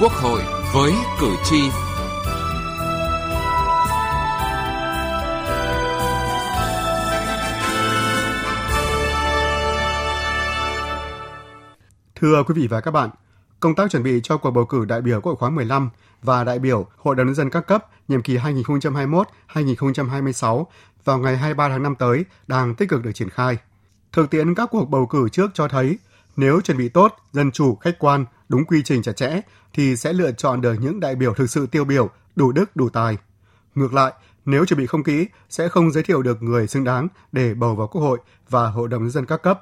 Quốc hội với cử tri. Thưa quý vị và các bạn, công tác chuẩn bị cho cuộc bầu cử đại biểu Quốc hội khóa 15 và đại biểu Hội đồng nhân dân các cấp nhiệm kỳ 2021-2026 vào ngày 23 tháng 5 tới đang tích cực được triển khai. Thực tiễn các cuộc bầu cử trước cho thấy nếu chuẩn bị tốt, dân chủ, khách quan, đúng quy trình chặt chẽ thì sẽ lựa chọn được những đại biểu thực sự tiêu biểu, đủ đức, đủ tài. Ngược lại, nếu chuẩn bị không kỹ sẽ không giới thiệu được người xứng đáng để bầu vào Quốc hội và Hội đồng nhân dân các cấp.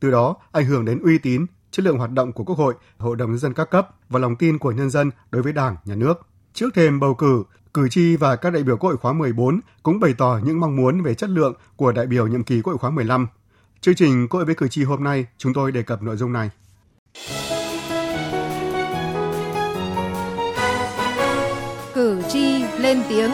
Từ đó ảnh hưởng đến uy tín, chất lượng hoạt động của Quốc hội, Hội đồng nhân dân các cấp và lòng tin của nhân dân đối với Đảng, Nhà nước. Trước thềm bầu cử, cử tri và các đại biểu Quốc hội khóa 14 cũng bày tỏ những mong muốn về chất lượng của đại biểu nhiệm kỳ Quốc hội khóa 15. Chương trình hội với cử tri hôm nay, chúng tôi đề cập nội dung này. Cử tri lên tiếng.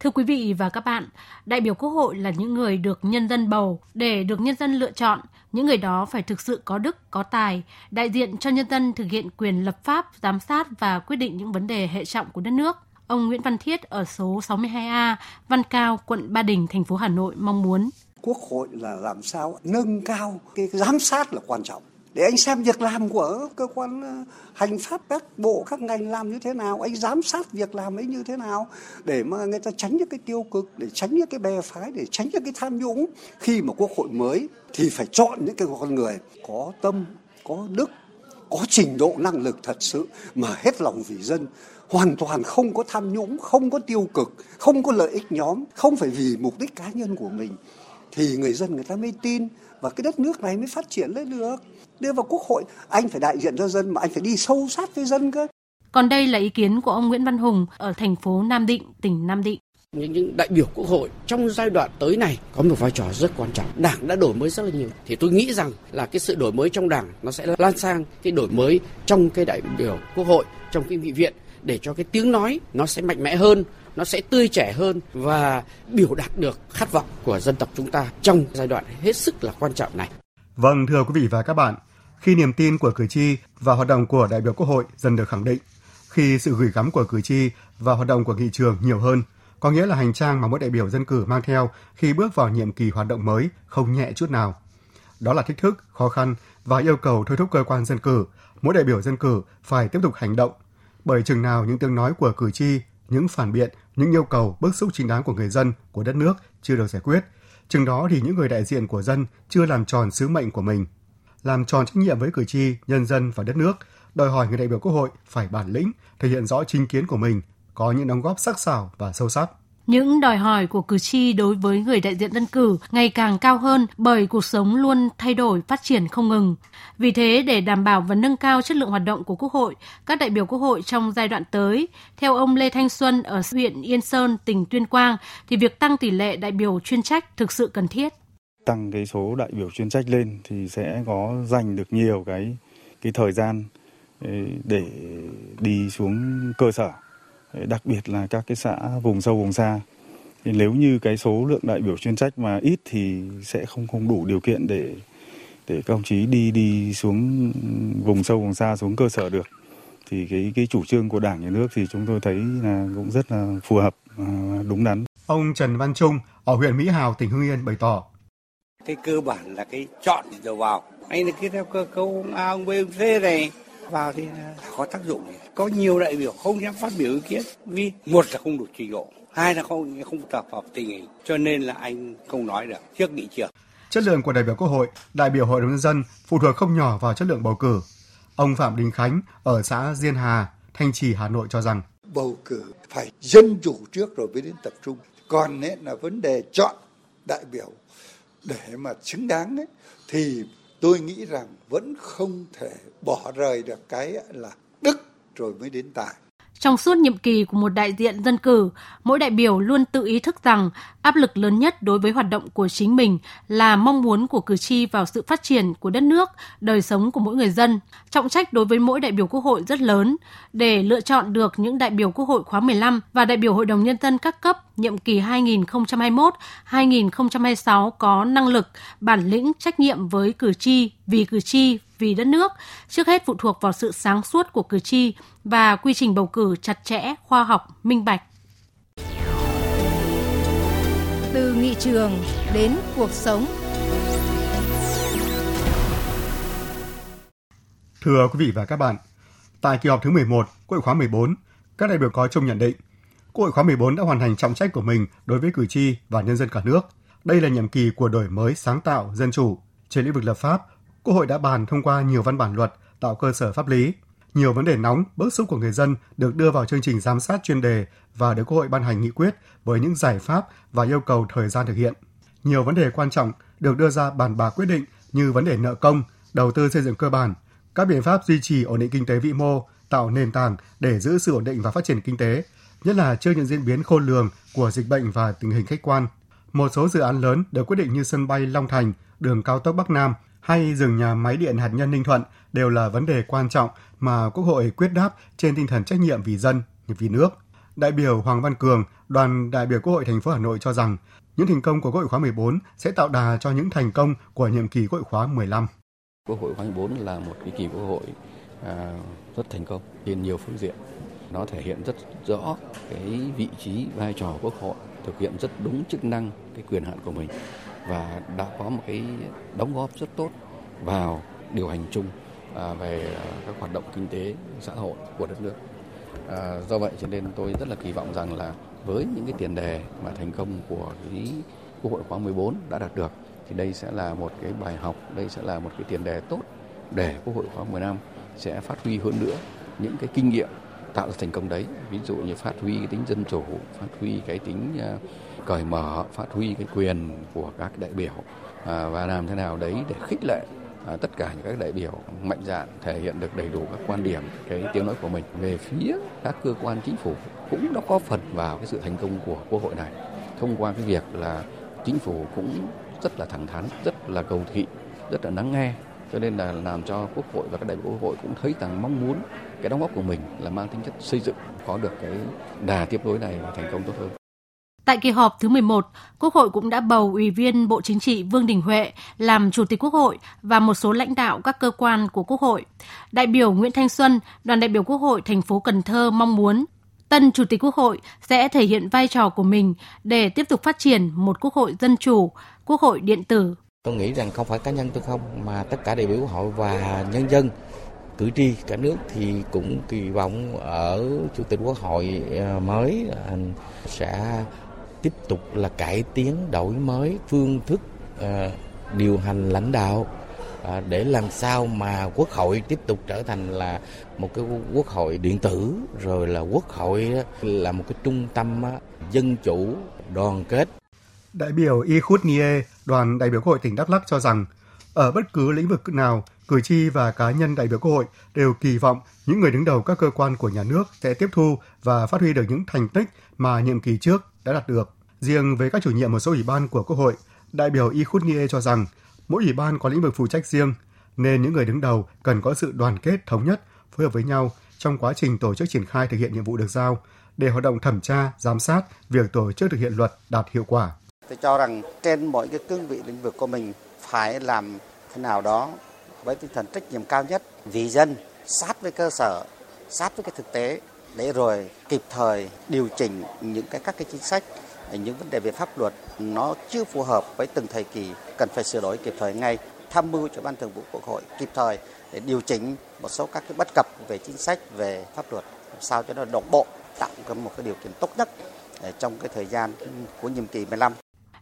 Thưa quý vị và các bạn, đại biểu Quốc hội là những người được nhân dân bầu để được nhân dân lựa chọn. Những người đó phải thực sự có đức, có tài, đại diện cho nhân dân thực hiện quyền lập pháp, giám sát và quyết định những vấn đề hệ trọng của đất nước. Ông Nguyễn Văn Thiết ở số 62A, Văn Cao, quận Ba Đình, thành phố Hà Nội mong muốn. Quốc hội là làm sao nâng cao cái giám sát là quan trọng để anh xem việc làm của cơ quan ờ, hành pháp các bộ các ngành làm như thế nào anh giám sát việc làm ấy như thế nào để mà người ta tránh những cái tiêu cực để tránh những cái bè phái để tránh những cái tham nhũng khi mà quốc hội mới thì phải chọn những cái con người có tâm có đức có trình độ năng lực thật sự mà hết lòng vì dân hoàn toàn không có tham nhũng không có tiêu cực không có lợi ích nhóm không phải vì mục đích cá nhân của mình thì người dân người ta mới tin và cái đất nước này mới phát triển lên được. Đưa vào quốc hội anh phải đại diện cho dân mà anh phải đi sâu sát với dân cơ. Còn đây là ý kiến của ông Nguyễn Văn Hùng ở thành phố Nam Định, tỉnh Nam Định những, những đại biểu quốc hội trong giai đoạn tới này có một vai trò rất quan trọng. Đảng đã đổi mới rất là nhiều. Thì tôi nghĩ rằng là cái sự đổi mới trong đảng nó sẽ lan sang cái đổi mới trong cái đại biểu quốc hội, trong cái nghị viện để cho cái tiếng nói nó sẽ mạnh mẽ hơn, nó sẽ tươi trẻ hơn và biểu đạt được khát vọng của dân tộc chúng ta trong giai đoạn hết sức là quan trọng này. Vâng, thưa quý vị và các bạn, khi niềm tin của cử tri và hoạt động của đại biểu Quốc hội dần được khẳng định, khi sự gửi gắm của cử tri và hoạt động của nghị trường nhiều hơn, có nghĩa là hành trang mà mỗi đại biểu dân cử mang theo khi bước vào nhiệm kỳ hoạt động mới không nhẹ chút nào. Đó là thách thức, khó khăn và yêu cầu thôi thúc cơ quan dân cử, mỗi đại biểu dân cử phải tiếp tục hành động. Bởi chừng nào những tiếng nói của cử tri, những phản biện, những yêu cầu bức xúc chính đáng của người dân, của đất nước chưa được giải quyết, chừng đó thì những người đại diện của dân chưa làm tròn sứ mệnh của mình. Làm tròn trách nhiệm với cử tri, nhân dân và đất nước, đòi hỏi người đại biểu Quốc hội phải bản lĩnh, thể hiện rõ chính kiến của mình, có những đóng góp sắc sảo và sâu sắc. Những đòi hỏi của cử tri đối với người đại diện dân cử ngày càng cao hơn bởi cuộc sống luôn thay đổi, phát triển không ngừng. Vì thế, để đảm bảo và nâng cao chất lượng hoạt động của Quốc hội, các đại biểu Quốc hội trong giai đoạn tới, theo ông Lê Thanh Xuân ở huyện Yên Sơn, tỉnh Tuyên Quang, thì việc tăng tỷ lệ đại biểu chuyên trách thực sự cần thiết. Tăng cái số đại biểu chuyên trách lên thì sẽ có dành được nhiều cái cái thời gian để đi xuống cơ sở đặc biệt là các cái xã vùng sâu vùng xa. Thì nếu như cái số lượng đại biểu chuyên trách mà ít thì sẽ không không đủ điều kiện để để các ông chí đi đi xuống vùng sâu vùng xa xuống cơ sở được. Thì cái cái chủ trương của đảng nhà nước thì chúng tôi thấy là cũng rất là phù hợp đúng đắn. Ông Trần Văn Trung ở huyện Mỹ Hào tỉnh Hưng Yên bày tỏ. Cái cơ bản là cái chọn rồi vào. Anh là cái theo cơ cấu A ông B ông C này vào thì có tác dụng có nhiều đại biểu không dám phát biểu ý kiến vì một là không đủ trình độ hai là không không tập hợp tình hình cho nên là anh không nói được trước nghị trường. Chất lượng của đại biểu quốc hội đại biểu hội đồng nhân dân phụ thuộc không nhỏ vào chất lượng bầu cử. Ông phạm đình khánh ở xã diên hà thanh trì hà nội cho rằng bầu cử phải dân chủ trước rồi mới đến tập trung. Còn ấy là vấn đề chọn đại biểu để mà xứng đáng ấy, thì tôi nghĩ rằng vẫn không thể bỏ rời được cái là đức rồi mới đến tài. Trong suốt nhiệm kỳ của một đại diện dân cử, mỗi đại biểu luôn tự ý thức rằng áp lực lớn nhất đối với hoạt động của chính mình là mong muốn của cử tri vào sự phát triển của đất nước, đời sống của mỗi người dân. Trọng trách đối với mỗi đại biểu Quốc hội rất lớn để lựa chọn được những đại biểu Quốc hội khóa 15 và đại biểu Hội đồng Nhân dân các cấp nhiệm kỳ 2021-2026 có năng lực, bản lĩnh, trách nhiệm với cử tri, vì cử tri, vì đất nước, trước hết phụ thuộc vào sự sáng suốt của cử tri và quy trình bầu cử chặt chẽ, khoa học, minh bạch. Từ nghị trường đến cuộc sống. Thưa quý vị và các bạn, tại kỳ họp thứ 11, Quốc hội khóa 14, các đại biểu có chung nhận định, Quốc hội khóa 14 đã hoàn thành trọng trách của mình đối với cử tri và nhân dân cả nước. Đây là nhiệm kỳ của đổi mới sáng tạo, dân chủ. Trên lĩnh vực lập pháp, Quốc hội đã bàn thông qua nhiều văn bản luật tạo cơ sở pháp lý. Nhiều vấn đề nóng, bức xúc của người dân được đưa vào chương trình giám sát chuyên đề và được Quốc hội ban hành nghị quyết với những giải pháp và yêu cầu thời gian thực hiện. Nhiều vấn đề quan trọng được đưa ra bàn bạc quyết định như vấn đề nợ công, đầu tư xây dựng cơ bản, các biện pháp duy trì ổn định kinh tế vĩ mô, tạo nền tảng để giữ sự ổn định và phát triển kinh tế, nhất là trước những diễn biến khôn lường của dịch bệnh và tình hình khách quan. Một số dự án lớn được quyết định như sân bay Long Thành, đường cao tốc Bắc Nam hay dừng nhà máy điện hạt nhân Ninh Thuận đều là vấn đề quan trọng mà Quốc hội quyết đáp trên tinh thần trách nhiệm vì dân, vì nước. Đại biểu Hoàng Văn Cường, đoàn đại biểu Quốc hội thành phố Hà Nội cho rằng những thành công của Quốc hội khóa 14 sẽ tạo đà cho những thành công của nhiệm kỳ Quốc hội khóa 15. Quốc hội khóa 14 là một cái kỳ Quốc hội à, rất thành công trên nhiều phương diện. Nó thể hiện rất rõ cái vị trí vai trò Quốc hội thực hiện rất đúng chức năng cái quyền hạn của mình và đã có một cái đóng góp rất tốt vào điều hành chung à, về à, các hoạt động kinh tế xã hội của đất nước. À, do vậy cho nên tôi rất là kỳ vọng rằng là với những cái tiền đề mà thành công của cái Quốc hội khóa 14 đã đạt được thì đây sẽ là một cái bài học, đây sẽ là một cái tiền đề tốt để Quốc hội khóa 15 sẽ phát huy hơn nữa những cái kinh nghiệm tạo ra thành công đấy. Ví dụ như phát huy cái tính dân chủ, phát huy cái tính à, cởi mở, phát huy cái quyền của các đại biểu à, và làm thế nào đấy để khích lệ à, tất cả những các đại biểu mạnh dạn thể hiện được đầy đủ các quan điểm, cái tiếng nói của mình. Về phía các cơ quan chính phủ cũng đã có phần vào cái sự thành công của quốc hội này. Thông qua cái việc là chính phủ cũng rất là thẳng thắn, rất là cầu thị, rất là lắng nghe. Cho nên là làm cho quốc hội và các đại biểu quốc hội cũng thấy rằng mong muốn cái đóng góp của mình là mang tính chất xây dựng có được cái đà tiếp nối này và thành công tốt hơn. Tại kỳ họp thứ 11, Quốc hội cũng đã bầu Ủy viên Bộ Chính trị Vương Đình Huệ làm Chủ tịch Quốc hội và một số lãnh đạo các cơ quan của Quốc hội. Đại biểu Nguyễn Thanh Xuân, đoàn đại biểu Quốc hội thành phố Cần Thơ mong muốn tân Chủ tịch Quốc hội sẽ thể hiện vai trò của mình để tiếp tục phát triển một Quốc hội dân chủ, Quốc hội điện tử. Tôi nghĩ rằng không phải cá nhân tôi không mà tất cả đại biểu Quốc hội và nhân dân cử tri cả nước thì cũng kỳ vọng ở chủ tịch quốc hội à, mới à, sẽ tiếp tục là cải tiến đổi mới phương thức à, điều hành lãnh đạo để làm sao mà quốc hội tiếp tục trở thành là một cái quốc hội điện tử rồi là quốc hội là một cái trung tâm dân chủ đoàn kết. Đại biểu Y Khút Nie, đoàn đại biểu Quốc hội tỉnh Đắk Lắk cho rằng, ở bất cứ lĩnh vực nào, cử tri và cá nhân đại biểu Quốc hội đều kỳ vọng những người đứng đầu các cơ quan của nhà nước sẽ tiếp thu và phát huy được những thành tích mà nhiệm kỳ trước đã đạt được. Riêng với các chủ nhiệm một số ủy ban của Quốc hội, đại biểu Y Khút Nie cho rằng mỗi ủy ban có lĩnh vực phụ trách riêng, nên những người đứng đầu cần có sự đoàn kết thống nhất, phối hợp với nhau trong quá trình tổ chức triển khai thực hiện nhiệm vụ được giao để hoạt động thẩm tra, giám sát việc tổ chức thực hiện luật đạt hiệu quả. Tôi cho rằng trên mỗi cái cương vị lĩnh vực của mình phải làm thế nào đó với tinh thần trách nhiệm cao nhất vì dân, sát với cơ sở, sát với cái thực tế để rồi kịp thời điều chỉnh những cái các cái chính sách những vấn đề về pháp luật nó chưa phù hợp với từng thời kỳ cần phải sửa đổi kịp thời ngay tham mưu cho ban thường vụ quốc hội kịp thời để điều chỉnh một số các cái bất cập về chính sách về pháp luật làm sao cho nó đồng bộ tạo một cái điều kiện tốt nhất ờ, trong cái thời gian của nhiệm kỳ 15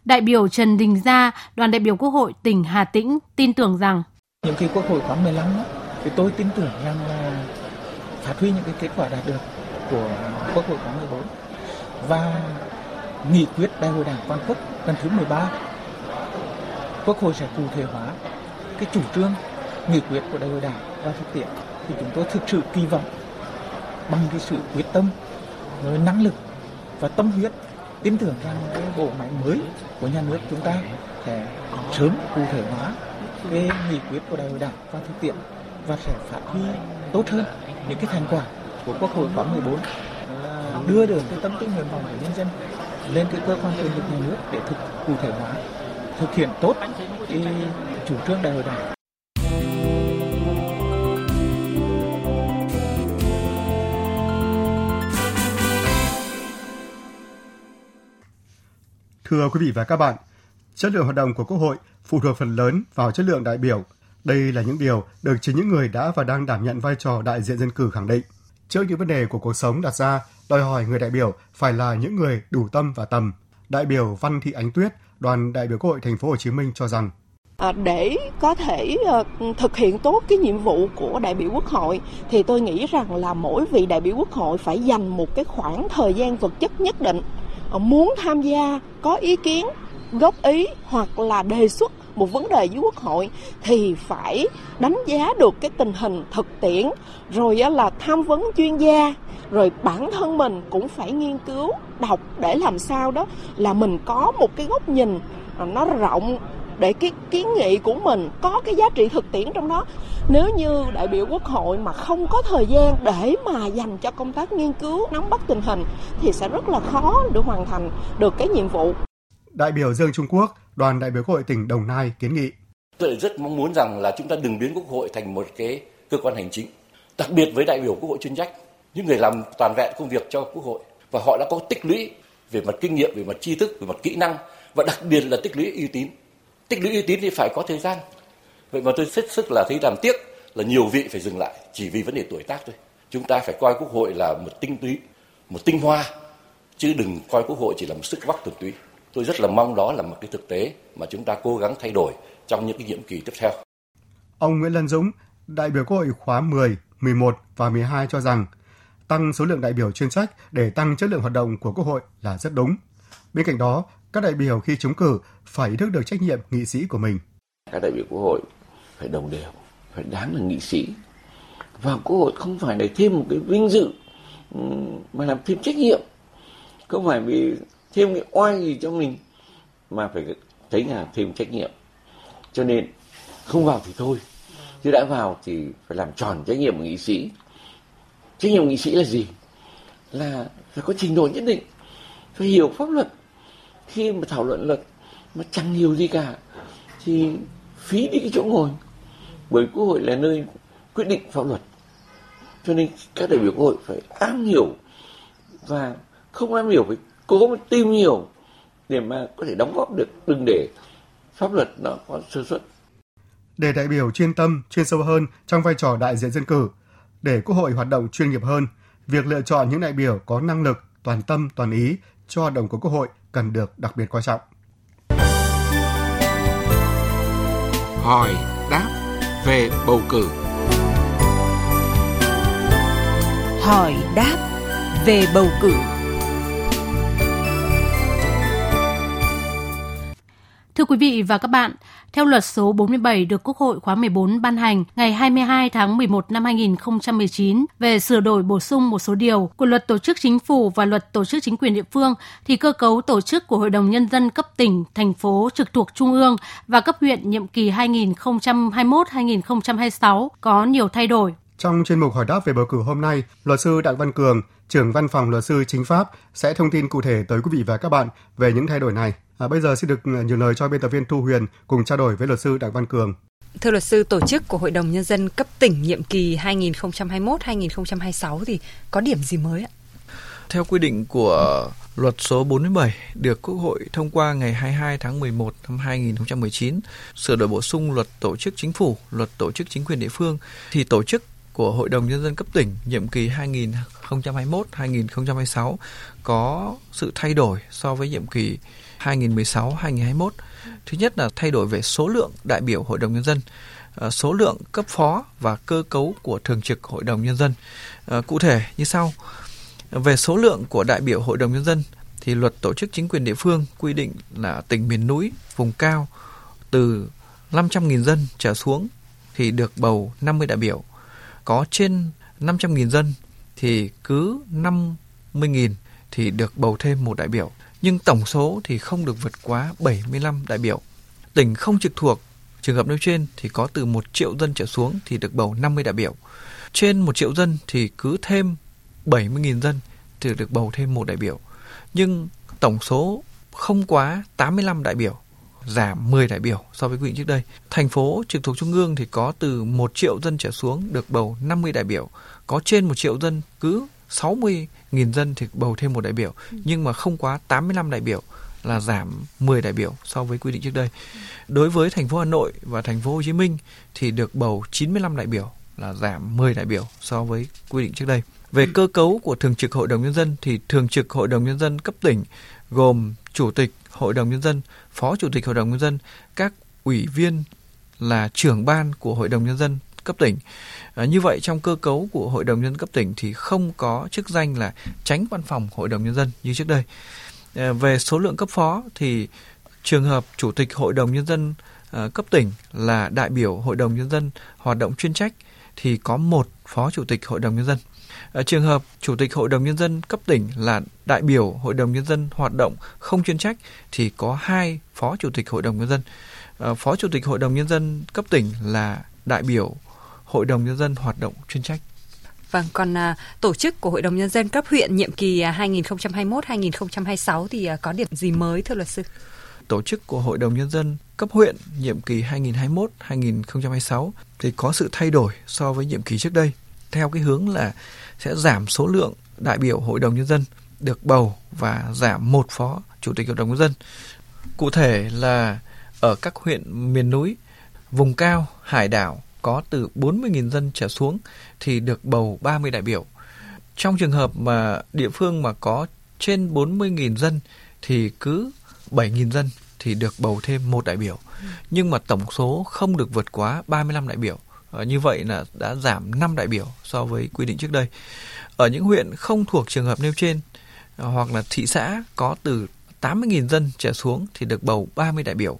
Đại biểu Trần Đình Gia, đoàn đại biểu Quốc hội tỉnh Hà Tĩnh tin tưởng rằng nhiệm kỳ Quốc hội khóa 15 đó, thì tôi tin tưởng rằng là phát huy những cái kết quả đạt được của Quốc hội khóa 14 và nghị quyết đại hội đảng toàn quốc lần thứ 13 Quốc hội sẽ cụ thể hóa cái chủ trương nghị quyết của đại hội đảng và thực tiễn. Thì chúng tôi thực sự kỳ vọng bằng cái sự quyết tâm, với năng lực và tâm huyết tin tưởng rằng cái bộ máy mới của nhà nước chúng ta sẽ sớm cụ thể hóa về nghị quyết của đại hội đảng và thực tiễn và sẽ phát huy tốt hơn những cái thành quả của quốc hội khóa 14 là đưa được cái tâm tư nguyện vọng của nhân dân lên cái cơ quan quyền lực nhà nước để thực cụ thể hóa thực hiện tốt cái chủ trương đại hội đảng. Thưa quý vị và các bạn, chất lượng hoạt động của Quốc hội phụ thuộc phần lớn vào chất lượng đại biểu. Đây là những điều được chính những người đã và đang đảm nhận vai trò đại diện dân cử khẳng định. Trước những vấn đề của cuộc sống đặt ra, đòi hỏi người đại biểu phải là những người đủ tâm và tầm. Đại biểu Văn Thị Ánh Tuyết, đoàn đại biểu Quốc hội thành phố Hồ Chí Minh cho rằng à, để có thể ờ, thực hiện tốt cái nhiệm vụ của đại biểu quốc hội thì tôi nghĩ rằng là mỗi vị đại biểu quốc hội phải dành một cái khoảng thời gian vật chất nhất định ờ, muốn tham gia có ý kiến góp ý hoặc là đề xuất một vấn đề với quốc hội thì phải đánh giá được cái tình hình thực tiễn, rồi là tham vấn chuyên gia, rồi bản thân mình cũng phải nghiên cứu, đọc để làm sao đó là mình có một cái góc nhìn à, nó rộng để cái kiến nghị của mình có cái giá trị thực tiễn trong đó. Nếu như đại biểu quốc hội mà không có thời gian để mà dành cho công tác nghiên cứu, nắm bắt tình hình thì sẽ rất là khó để hoàn thành được cái nhiệm vụ đại biểu Dương Trung Quốc, đoàn đại biểu Quốc hội tỉnh Đồng Nai kiến nghị. Tôi rất mong muốn rằng là chúng ta đừng biến Quốc hội thành một cái cơ quan hành chính, đặc biệt với đại biểu Quốc hội chuyên trách, những người làm toàn vẹn công việc cho Quốc hội và họ đã có tích lũy về mặt kinh nghiệm, về mặt tri thức, về mặt kỹ năng và đặc biệt là tích lũy uy tín. Tích lũy uy tín thì phải có thời gian. Vậy mà tôi rất sức là thấy làm tiếc là nhiều vị phải dừng lại chỉ vì vấn đề tuổi tác thôi. Chúng ta phải coi Quốc hội là một tinh túy, một tinh hoa chứ đừng coi Quốc hội chỉ là một sức vóc thuần túy. Tôi rất là mong đó là một cái thực tế mà chúng ta cố gắng thay đổi trong những cái nhiệm kỳ tiếp theo. Ông Nguyễn Lân Dũng, đại biểu Quốc hội khóa 10, 11 và 12 cho rằng tăng số lượng đại biểu chuyên trách để tăng chất lượng hoạt động của Quốc hội là rất đúng. Bên cạnh đó, các đại biểu khi trúng cử phải ý thức được trách nhiệm nghị sĩ của mình. Các đại biểu Quốc hội phải đồng đều, phải đáng là nghị sĩ. Và Quốc hội không phải để thêm một cái vinh dự mà làm thêm trách nhiệm. Không phải vì thêm cái oai gì cho mình, mà phải thấy là thêm trách nhiệm. Cho nên, không vào thì thôi. Chứ đã vào thì phải làm tròn trách nhiệm của nghị sĩ. Trách nhiệm của nghị sĩ là gì? Là phải có trình độ nhất định, phải hiểu pháp luật. Khi mà thảo luận luật mà chẳng hiểu gì cả, thì phí đi cái chỗ ngồi. Bởi quốc hội là nơi quyết định pháp luật. Cho nên các đại biểu quốc hội phải am hiểu và không am hiểu phải cố tìm hiểu để mà có thể đóng góp được đừng để pháp luật nó có sơ suất. Để đại biểu chuyên tâm, chuyên sâu hơn trong vai trò đại diện dân cử, để Quốc hội hoạt động chuyên nghiệp hơn, việc lựa chọn những đại biểu có năng lực, toàn tâm, toàn ý cho hoạt động của Quốc hội cần được đặc biệt quan trọng. Hỏi đáp về bầu cử. Hỏi đáp về bầu cử. Thưa quý vị và các bạn, theo luật số 47 được Quốc hội khóa 14 ban hành ngày 22 tháng 11 năm 2019 về sửa đổi bổ sung một số điều của luật tổ chức chính phủ và luật tổ chức chính quyền địa phương thì cơ cấu tổ chức của Hội đồng Nhân dân cấp tỉnh, thành phố trực thuộc Trung ương và cấp huyện nhiệm kỳ 2021-2026 có nhiều thay đổi. Trong chuyên mục hỏi đáp về bầu cử hôm nay, luật sư Đặng Văn Cường, trưởng văn phòng luật sư chính pháp sẽ thông tin cụ thể tới quý vị và các bạn về những thay đổi này. À, bây giờ xin được nhiều lời cho biên tập viên Thu Huyền cùng trao đổi với luật sư Đặng Văn Cường. Thưa luật sư, tổ chức của Hội đồng Nhân dân cấp tỉnh nhiệm kỳ 2021-2026 thì có điểm gì mới ạ? Theo quy định của luật số 47 được Quốc hội thông qua ngày 22 tháng 11 năm 2019, sửa đổi bổ sung luật tổ chức chính phủ, luật tổ chức chính quyền địa phương thì tổ chức của Hội đồng Nhân dân cấp tỉnh nhiệm kỳ 2021-2026 có sự thay đổi so với nhiệm kỳ 2016-2021. Thứ nhất là thay đổi về số lượng đại biểu Hội đồng Nhân dân, ờ, số lượng cấp phó và cơ cấu của Thường trực Hội đồng Nhân dân. Ờ, cụ thể như sau. Về số lượng của đại biểu Hội đồng Nhân dân thì luật tổ chức chính quyền địa phương quy định là tỉnh miền núi, vùng cao từ 500.000 dân trở xuống thì được bầu 50 đại biểu. Có trên 500.000 dân thì cứ 50.000 thì được bầu thêm một đại biểu, nhưng tổng số thì không được vượt quá 75 đại biểu. Tỉnh không trực thuộc trường hợp nêu trên thì có từ 1 triệu dân trở xuống thì được bầu 50 đại biểu. Trên 1 triệu dân thì cứ thêm 70.000 dân thì được bầu thêm một đại biểu. Nhưng tổng số không quá 85 đại biểu giảm 10 đại biểu so với quy định trước đây. Thành phố trực thuộc trung ương thì có từ 1 triệu dân trở xuống được bầu 50 đại biểu, có trên 1 triệu dân cứ 60.000 dân thì bầu thêm một đại biểu, nhưng mà không quá 85 đại biểu là giảm 10 đại biểu so với quy định trước đây. Đối với thành phố Hà Nội và thành phố Hồ Chí Minh thì được bầu 95 đại biểu là giảm 10 đại biểu so với quy định trước đây. Về cơ cấu của Thường trực Hội đồng Nhân dân thì Thường trực Hội đồng Nhân dân cấp tỉnh gồm Chủ tịch Hội đồng Nhân dân, Phó Chủ tịch Hội đồng Nhân dân, các ủy viên là trưởng ban của Hội đồng Nhân dân cấp tỉnh. À, như vậy trong cơ cấu của Hội đồng Nhân dân cấp tỉnh thì không có chức danh là tránh văn phòng Hội đồng Nhân dân như trước đây. À, về số lượng cấp phó thì trường hợp Chủ tịch Hội đồng Nhân dân à, cấp tỉnh là đại biểu Hội đồng Nhân dân hoạt động chuyên trách thì có một Phó Chủ tịch Hội đồng Nhân dân. À, trường hợp Chủ tịch Hội đồng Nhân dân cấp tỉnh là đại biểu Hội đồng Nhân dân hoạt động không chuyên trách thì có hai Phó Chủ tịch Hội đồng Nhân dân. À, Phó Chủ tịch Hội đồng Nhân dân cấp tỉnh là đại biểu Hội đồng Nhân dân hoạt động chuyên trách. Vâng, còn à, tổ chức của Hội đồng Nhân dân cấp huyện nhiệm kỳ 2021-2026 à, thì à, có điểm gì mới thưa luật sư? Tổ chức của Hội đồng Nhân dân cấp huyện nhiệm kỳ 2021-2026 thì có sự thay đổi so với nhiệm kỳ trước đây theo cái hướng là sẽ giảm số lượng đại biểu Hội đồng Nhân dân được bầu và giảm một phó Chủ tịch Hội đồng Nhân dân. Cụ thể là ở các huyện miền núi, vùng cao, hải đảo có từ 40.000 dân trở xuống thì được bầu 30 đại biểu. Trong trường hợp mà địa phương mà có trên 40.000 dân thì cứ 7.000 dân thì được bầu thêm một đại biểu. Nhưng mà tổng số không được vượt quá 35 đại biểu. À, như vậy là đã giảm 5 đại biểu so với quy định trước đây. Ở những huyện không thuộc trường hợp nêu trên ờ, hoặc là thị xã có từ 80.000 dân trở xuống thì được bầu 30 đại biểu.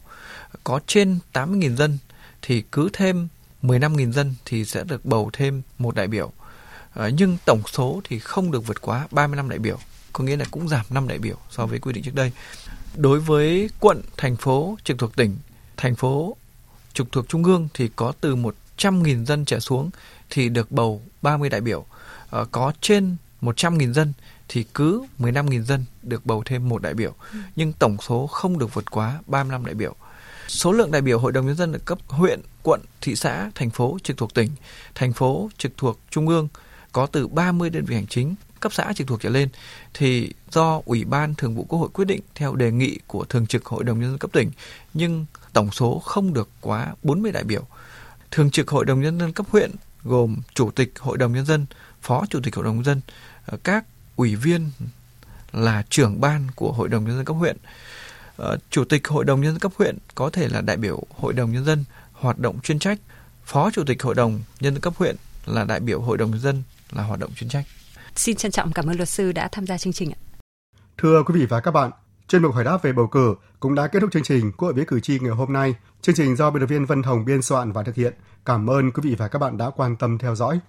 Có trên 80.000 dân thì cứ thêm 15.000 dân thì sẽ được bầu thêm một đại biểu. À, nhưng tổng số thì không được vượt quá 35 đại biểu, có nghĩa là cũng giảm 5 đại biểu so với quy định trước đây. Đối với quận, thành phố trực thuộc tỉnh, thành phố trực thuộc trung ương thì có từ 100.000 dân trở xuống thì được bầu 30 đại biểu. À, có trên 100.000 dân thì cứ 15.000 dân được bầu thêm một đại biểu, ừ. nhưng tổng số không được vượt quá 35 đại biểu. Số lượng đại biểu Hội đồng Nhân dân ở cấp huyện, quận, thị xã, thành phố trực thuộc tỉnh, thành phố trực thuộc trung ương có từ 30 đơn vị hành chính cấp xã trực thuộc trở lên thì do Ủy ban Thường vụ Quốc hội quyết định theo đề nghị của Thường trực Hội đồng Nhân dân cấp tỉnh nhưng tổng số không được quá 40 đại biểu. Thường trực Hội đồng Nhân dân cấp huyện gồm Chủ tịch Hội đồng Nhân dân, Phó Chủ tịch Hội đồng Nhân dân, ờ, các ủy viên là trưởng ban của Hội đồng Nhân dân cấp huyện. Ờ, Chủ tịch Hội đồng Nhân dân cấp huyện có thể là đại biểu Hội đồng Nhân dân hoạt động chuyên trách. Phó Chủ tịch Hội đồng Nhân dân cấp huyện là đại biểu Hội đồng Nhân dân là hoạt động chuyên trách. Xin trân trọng cảm ơn luật sư đã tham gia chương trình ạ. Thưa quý vị và các bạn, chuyên mục hỏi đáp về bầu cử cũng đã kết thúc chương trình của với cử tri ngày hôm nay. Chương trình do biên tập viên Vân Hồng biên soạn và thực hiện. Cảm ơn quý vị và các bạn đã quan tâm theo dõi.